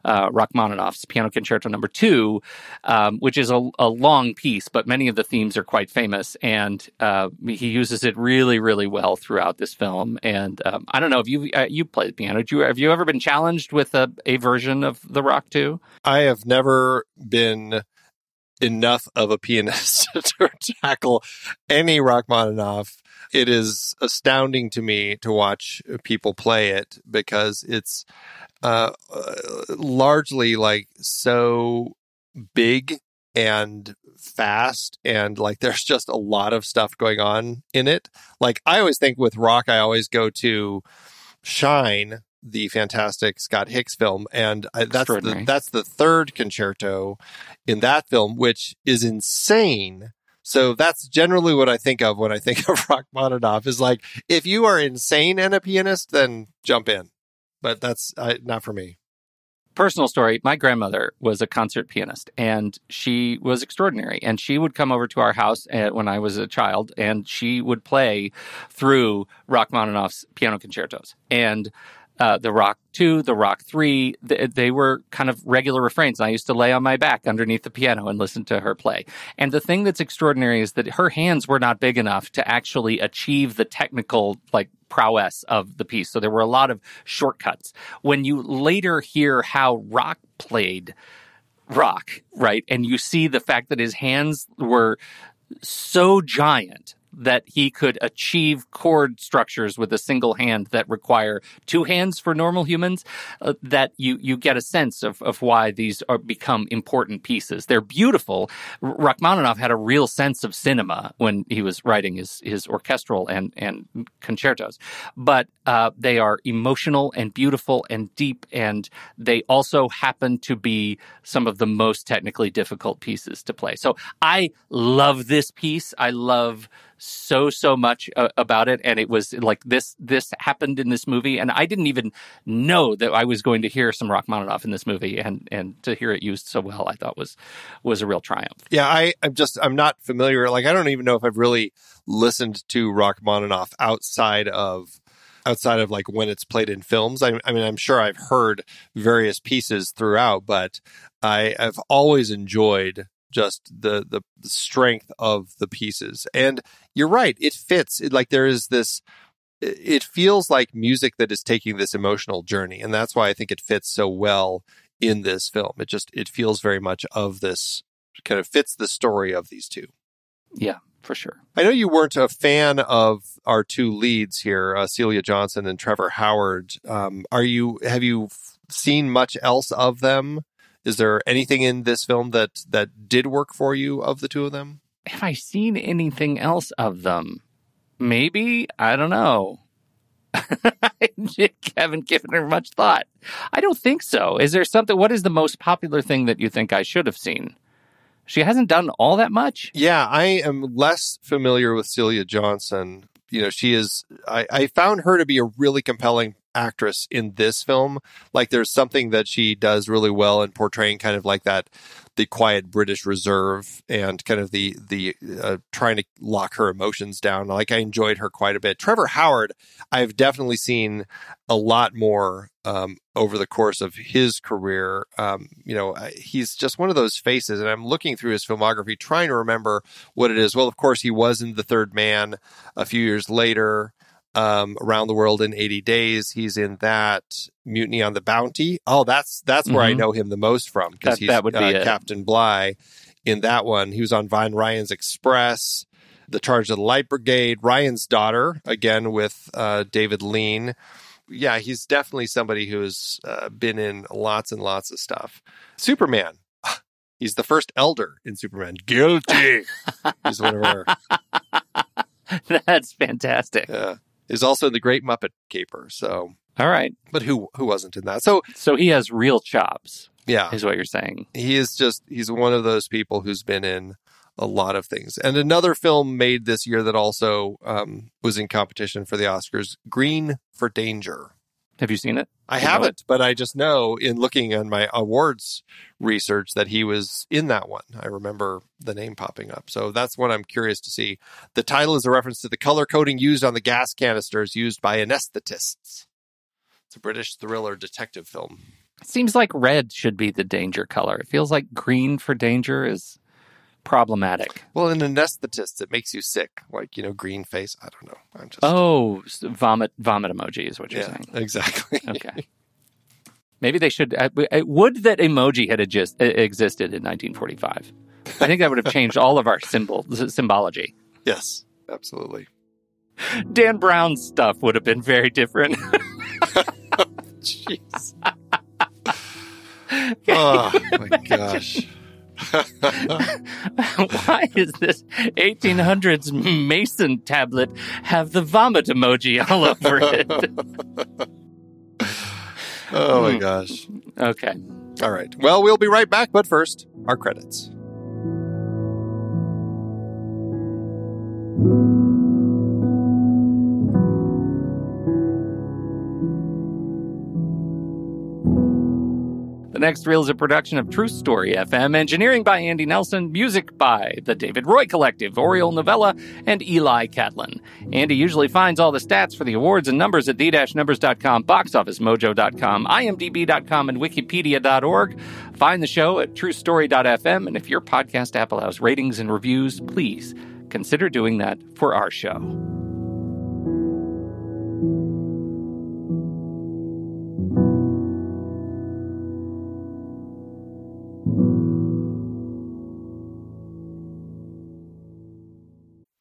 uh, Rachmaninoff's Piano Concerto Number Two, um, which is a, a long piece, but many of the themes are quite famous, and uh, he uses it really really well throughout this film. And um, I don't know if you uh, you played piano. Do you have you ever been challenged with a, a version of the Rach Two? I have never been enough of a pianist to tackle any Rachmaninoff it is astounding to me to watch people play it because it's uh, largely like so big and fast and like there's just a lot of stuff going on in it. Like I always think with rock, I always go to Shine, the fantastic Scott Hicks film, and I, that's the, that's the third concerto in that film, which is insane so that's generally what I think of when I think of Rachmaninoff is like, if you are insane and a pianist, then jump in. But that's uh, not for me. Personal story My grandmother was a concert pianist and she was extraordinary. And she would come over to our house at, when I was a child and she would play through Rachmaninoff's piano concertos. And uh, the Rach 2, the Rach 3, they, they, were kind of regular refrains. And I used to lay on my back underneath the piano and listen to her play. And the thing that's extraordinary is that her hands were not big enough to actually achieve the technical, like, prowess of the piece. So there were a lot of shortcuts. When you later hear how Rach played Rach, right, and you see the fact that his hands were so giant that he could achieve chord structures with a single hand that require two hands for normal humans, uh, that you, you get a sense of, of why these are become important pieces. They're beautiful. Rachmaninoff had a real sense of cinema when he was writing his, his orchestral and, and concertos, but uh, they are emotional and beautiful and deep, and they also happen to be some of the most technically difficult pieces to play. So I love this piece. I love so so much uh, about it and it was like this this happened in this movie and I didn't even know that I was going to hear some Rachmaninoff in this movie and and to hear it used so well I thought was was a real triumph. Yeah, I I'm just I'm not familiar like I don't even know if I've really listened to Rachmaninoff outside of outside of like when it's played in films. I, I, mean, I'm sure I've heard various pieces throughout, but I have always enjoyed just the, the strength of the pieces. And you're right, it fits. It, like there is this it feels like music that is taking this emotional journey and that's why I think it fits so well in this film. It just it feels very much of this kind of fits the story of these two. Yeah, for sure. I know you weren't a fan of our two leads here, uh, Celia Johnson and Trevor Howard. Um, are you? Have you seen much else of them? Is there anything in this film that that did work for you of the two of them? Have I seen anything else of them? Maybe I don't know. I haven't given her much thought. I don't think so. Is there something? What is the most popular thing that you think I should have seen? She hasn't done all that much. Yeah, I am less familiar with Celia Johnson. You know, she is. I, I found her to be a really compelling actress in this film. Like there's something that she does really well in portraying kind of like that the quiet British reserve and kind of the the uh, trying to lock her emotions down. Like I enjoyed her quite a bit. Trevor Howard, I've definitely seen a lot more um, over the course of his career. Um, you know, he's just one of those faces, and I'm looking through his filmography, trying to remember what it is. Well, of course, he was in The Third Man a few years later um, around the world in 80 days. He's in that Mutiny on the Bounty. Oh, that's that's where I Mhm. know him the most from because he's that would be uh. Captain Bligh in that one. He was on Von Ryan's Express, The Charge of the Light Brigade, Ryan's Daughter again with uh, David Lean. Yeah, he's definitely somebody who's uh, been in lots and lots of stuff. Superman. He's the first elder in Superman. Guilty. he's one of our That's fantastic. Yeah. Is also in the Great Muppet Caper. So, All right. but who who wasn't in that? So, So he has real chops, yeah, is what you're saying. he is just he's one of those people who's been in a lot of things. And another film made this year that also um, was in competition for the Oscars, Green for Danger. Have you seen it? I You haven't, but I just know in looking on my awards research that he was in that one. I remember the name popping up. So that's what I'm curious to see. The title is a reference to the color coding used on the gas canisters used by anesthetists. It's a British thriller detective film. It seems like red should be the danger color. It feels like green for danger is problematic. Well, in anesthetists, it makes you sick, like you know, green face. I don't know. I'm just Oh, vomit vomit emoji is what you're yeah, saying. exactly. Okay. Maybe they should. Uh, I, I uh, would that emoji had just uh, existed in 1945. I think that would have changed all of our symbol symbology. yes, absolutely. Dan Brown's stuff would have been very different. Jeez. oh my gosh. Why is this 1800s Mason tablet have the vomit emoji all over it? Oh my Hmm. gosh. Okay. All right. Well, we'll be right back, but first, our credits. Next reel is a production of True Story FM, engineering by Andy Nelson, music by the David Roy Collective, Oriole Novella, and Eli Catlin. Andy usually finds all the stats for the awards and numbers at the-numbers.com, boxofficemojo.com, imdb.com, and wikipedia.org. Find the show at truestory.fm, and if your podcast app allows ratings and reviews, please consider doing that for our show.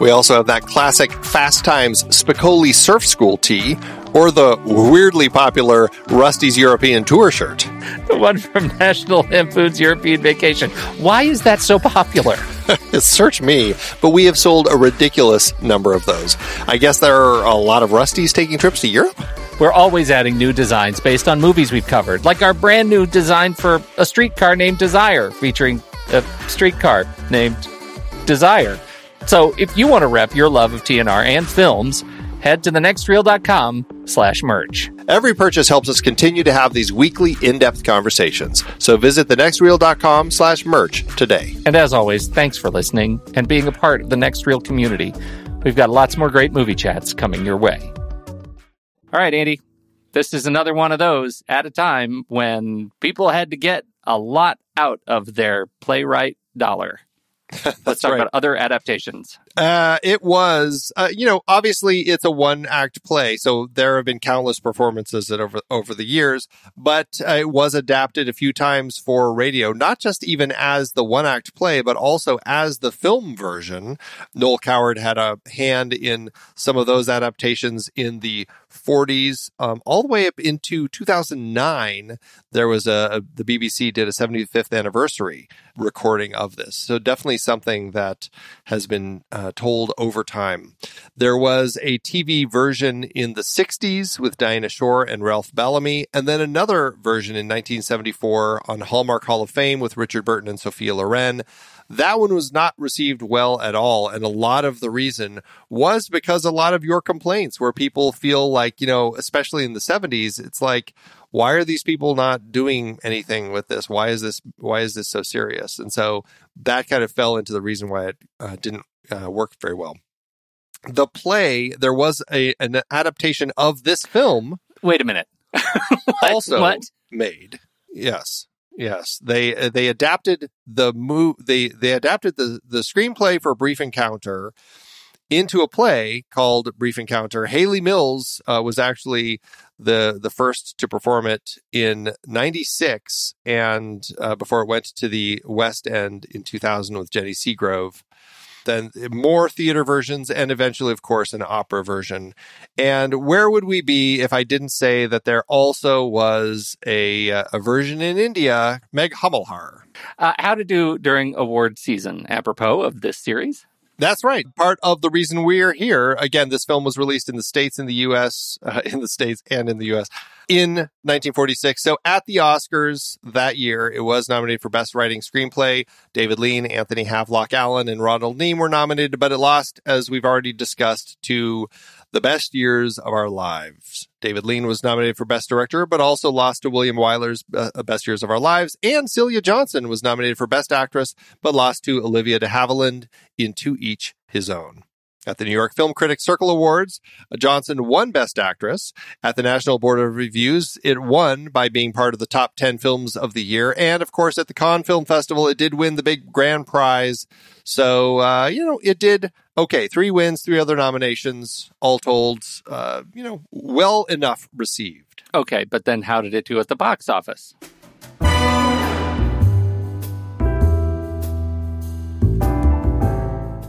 We also have that classic Fast Times Spicoli Surf School tee, or the weirdly popular Rusty's European Tour shirt. The one from National Lampoon's European Vacation. Why is that so popular? Search me, but we have sold a ridiculous number of those. I guess there are a lot of Rusties taking trips to Europe? We're always adding new designs based on movies we've covered, like our brand new design for a streetcar named Desire, featuring a streetcar named Desire. So if you want to rep your love of TNR and films, head to thenextreel.com slash merch. Every purchase helps us continue to have these weekly in-depth conversations. So visit thenextreel.com slash merch today. And as always, thanks for listening and being a part of the Next Reel community. We've got lots more great movie chats coming your way. All right, Andy. This is another one of those at a time when people had to get a lot out of their playwright dollar. Let's talk right. about other adaptations. Uh, it was, uh, you know, obviously it's a one act play. So there have been countless performances that over, over the years, but uh, it was adapted a few times for radio, not just even as the one act play, but also as the film version. Noel Coward had a hand in some of those adaptations in the 40s, um, all the way up into 2009. There was a, the BBC did a 75th anniversary recording of this. So definitely something that has been uh, told over time. There was a TV version in the 60s with Dinah Shore and Ralph Bellamy, and then another version in 1974 on Hallmark Hall of Fame with Richard Burton and Sophia Loren. That one was not received well at all. And a lot of the reason was because a lot of your complaints where people feel like, you know, especially in the 70s, it's like, why are these people not doing anything with this? Why is this, why is this so serious? And so that kind of fell into the reason why it uh, didn't uh, work very well. The play, there was a, an adaptation of this film. Wait a minute. what? also what? made. Yes. Yes, they uh, they adapted the move they they adapted the the screenplay for Brief Encounter into a play called Brief Encounter. Hayley Mills uh, was actually the the first to perform it in '96, and uh, before it went to the West End in 2000 with Jenny Seagrove then more theater versions, and eventually, of course, an opera version. And where would we be if I didn't say that there also was a, uh, a version in India, Meg Hummelhar? Uh, how to do during award season, apropos of this series? That's right. Part of the reason we're here. Again, this film was released in the States, in the US, uh, in the States and in the US in 1946. So at the Oscars that year, it was nominated for Best Writing Screenplay. David Lean, Anthony Havelock-Allan, and Ronald Neame were nominated, but it lost, as we've already discussed, to The Best Years of Our Lives. David Lean was nominated for Best Director, but also lost to William Wyler's uh, Best Years of Our Lives. And Celia Johnson was nominated for Best Actress, but lost to Olivia de Havilland in To Each His Own. At the New York Film Critics Circle Awards, Johnson won Best Actress. At the National Board of Reviews, it won by being part of the top 10 films of the year. And of course, at the Cannes Film Festival, it did win the big grand prize. So, uh, you know, it did okay. Three wins, three other nominations, all told, uh, you know, well enough received. Okay, but then how did it do at the box office?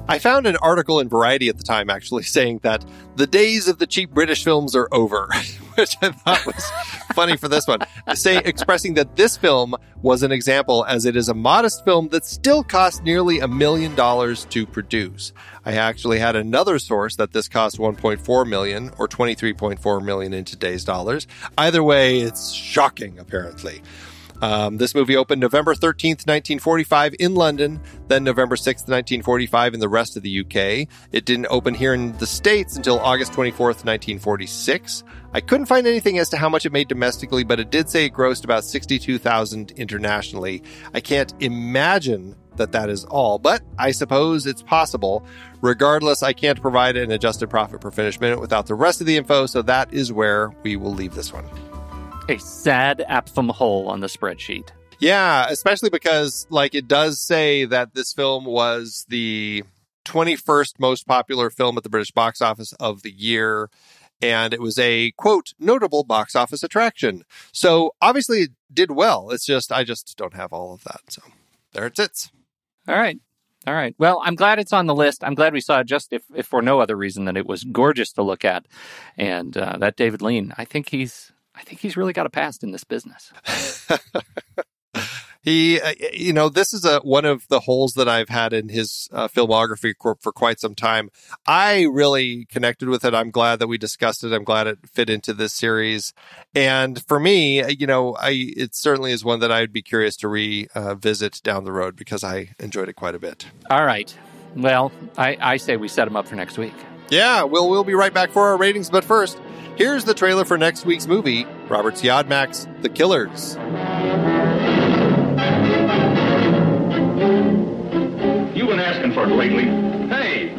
I found an article in Variety at the time actually saying that the days of the cheap British films are over, which I thought was funny for this one. Say expressing that this film was an example as it is a modest film that still cost nearly a million dollars to produce. I actually had another source that this cost 1.4 million or 23.4 million in today's dollars. Either way, it's shocking apparently. Um, this movie opened November 13th, 1945 in London, then November 6th, 1945 in the rest of the UK. It didn't open here in the States until August 24th, 1946. I couldn't find anything as to how much it made domestically, but it did say it grossed about 62,000 internationally. I can't imagine that that is all, but I suppose it's possible. Regardless, I can't provide an adjusted profit per finished minute without the rest of the info, so that is where we will leave this one a sad APFM hole on the spreadsheet. Yeah, especially because like it does say that this film was the 21st most popular film at the British box office of the year and it was a quote notable box office attraction. So obviously it did well. It's just I just don't have all of that. So there it sits. All right. All right. Well, I'm glad it's on the list. I'm glad we saw it just if, if for no other reason than it was gorgeous to look at. And uh, that David Lean, I think he's I think he's really got a past in this business. he, uh, you know, this is a one of the holes that I've had in his uh, filmography for, for, quite some time. I really connected with it. I'm glad that we discussed it. I'm glad it fit into this series. And for me, you know, I it certainly is one that I'd be curious to revisit down the road because I enjoyed it quite a bit. All right. Well, I, I say we set him up for next week. Yeah, we'll we'll be right back for our ratings, but first. Here's the trailer for next week's movie Robert Siodmak's The Killers. You've been asking for it lately. Hey!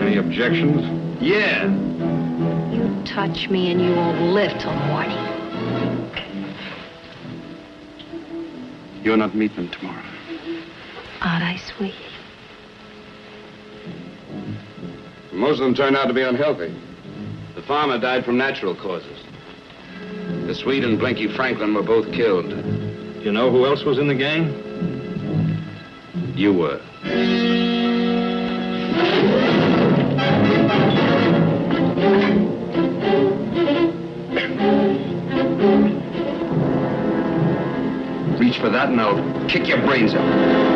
Any objections? Yeah. You touch me and you won't live till morning. You're not meeting them tomorrow. Aren't I sweet? Most of them turned out to be unhealthy. The farmer died from natural causes. The Swede and Blinky Franklin were both killed. You know who else was in the gang? You were. Reach for that and I'll kick your brains out.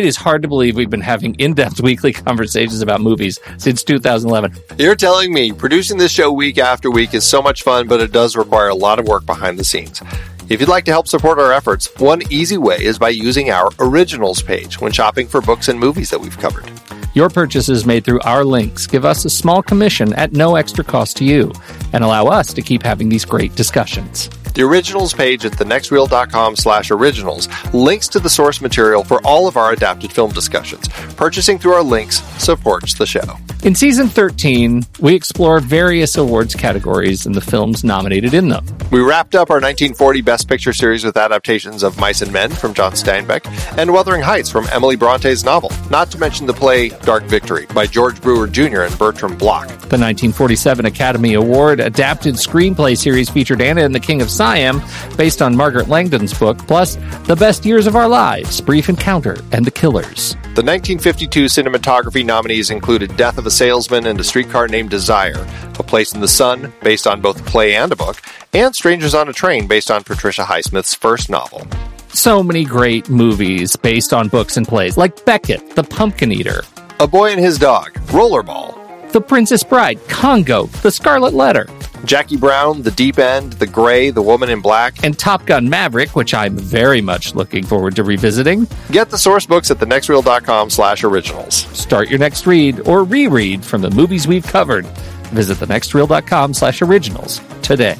It is hard to believe we've been having in depth weekly conversations about movies since 2011. You're telling me producing this show week after week is so much fun, but it does require a lot of work behind the scenes. If you'd like to help support our efforts, one easy way is by using our originals page when shopping for books and movies that we've covered. Your purchases made through our links give us a small commission at no extra cost to you and allow us to keep having these great discussions. The originals page at thenextreel.com slash originals links to the source material for all of our adapted film discussions. Purchasing through our links supports the show. In season 13, we explore various awards categories and the films nominated in them. We wrapped up our 1940 Best Picture series with adaptations of Mice and Men from John Steinbeck and Wuthering Heights from Emily Bronte's novel, not to mention the play Dark Victory by George Brewer Jr. and Bertram Bloch. The 1947 Academy Award adapted screenplay series featured Anna and the King of Siam, based on Margaret Langdon's book, plus The Best Years of Our Lives, Brief Encounter, and The Killers. The 1952 cinematography nominees included Death of a Salesman and A Streetcar Named Desire, A Place in the Sun, based on both a play and a book, and Strangers on a Train, based on Patricia Highsmith's first novel. So many great movies based on books and plays, like Beckett, The Pumpkin Eater, A Boy and His Dog, Rollerball, The Princess Bride, Congo, The Scarlet Letter, Jackie Brown, The Deep End, The Gray, The Woman in Black. and Top Gun Maverick, which I'm very much looking forward to revisiting. Get the source books at thenextreel.com slash originals. Start your next read or reread from the movies we've covered. Visit thenextreel.com slash originals today.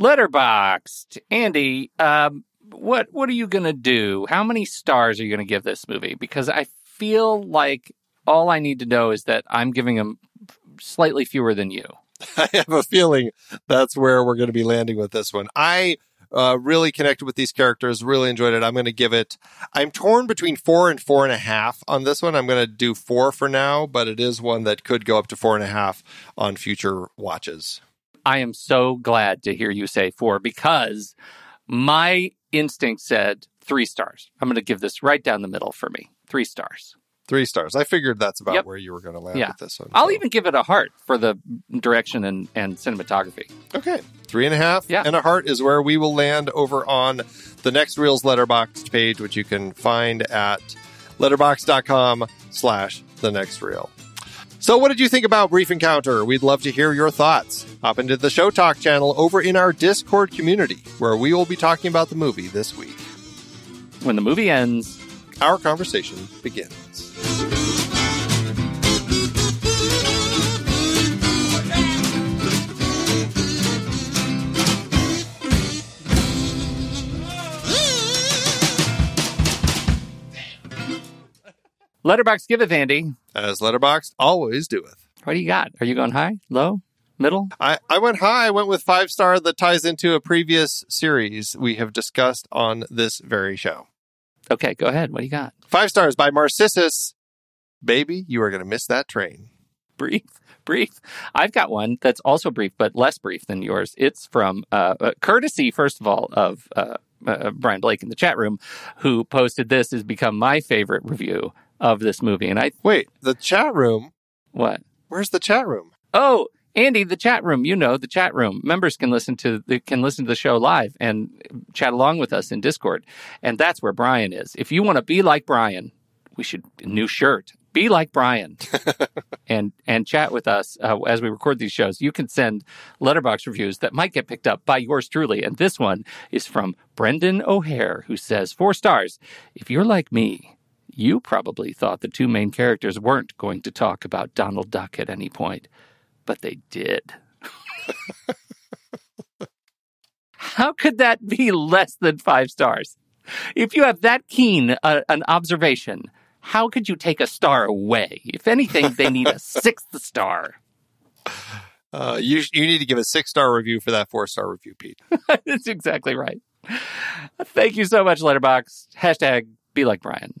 Letterboxd. Andy, um, what what are you gonna do? How many stars are you gonna give this movie? Because I feel like all I need to know is that I'm giving them slightly fewer than you. I have a feeling that's where we're going to be landing with this one. I uh, really connected with these characters, really enjoyed it. I'm going to give it, I'm torn between four and four and a half on this one. I'm going to do four for now, but it is one that could go up to four and a half on future watches. I am so glad to hear you say four because my instinct said three stars. I'm going to give this right down the middle for me. Three stars. Three stars. I figured that's about Yep. where you were going to land Yeah. with this one. I'll even give it a heart for the direction and, and cinematography. Okay. Three and a half Yeah. and a heart is where we will land over on the next Reels Letterboxd page, which you can find at letterboxd.com slash the next reel. So what did you think about Brief Encounter? We'd love to hear your thoughts. Hop into the Show Talk channel over in our Discord community, where we will be talking about the movie this week. When the movie ends, Our conversation begins. Letterboxd giveth, Andy. As Letterboxd always doeth. What do you got? Are you going high, low, middle? I, I went high. I went with five star that ties into a previous series we have discussed on this very show. Okay, go ahead. What do you got? Five stars by Marcissus. Baby, you are going to miss that train. brief brief i've got one that's also brief but less brief than yours it's from uh, uh, courtesy first of all of uh, uh, brian blake in the chat room who posted this has become my favorite review of this movie and i Wait, the chat room? what Where's the chat room? oh andy the chat room you know the chat room members can listen to the, can listen to the show live and chat along with us in discord and that's where brian is if you want to be like brian we should new shirt be like Brian and and chat with us uh, as we record these shows. You can send Letterboxd reviews that might get picked up by yours truly. And this one is from Brendan O'Hare, who says four stars. If you're like me, you probably thought the two main characters weren't going to talk about Donald Duck at any point, but they did. How could that be less than five stars? If you have that keen uh, an observation, how could you take a star away? If anything, they need a sixth star. Uh, you you need to give a six star review for that four star review, Pete. That's exactly right. Thank you so much, Letterbox. Hashtag be like Brian.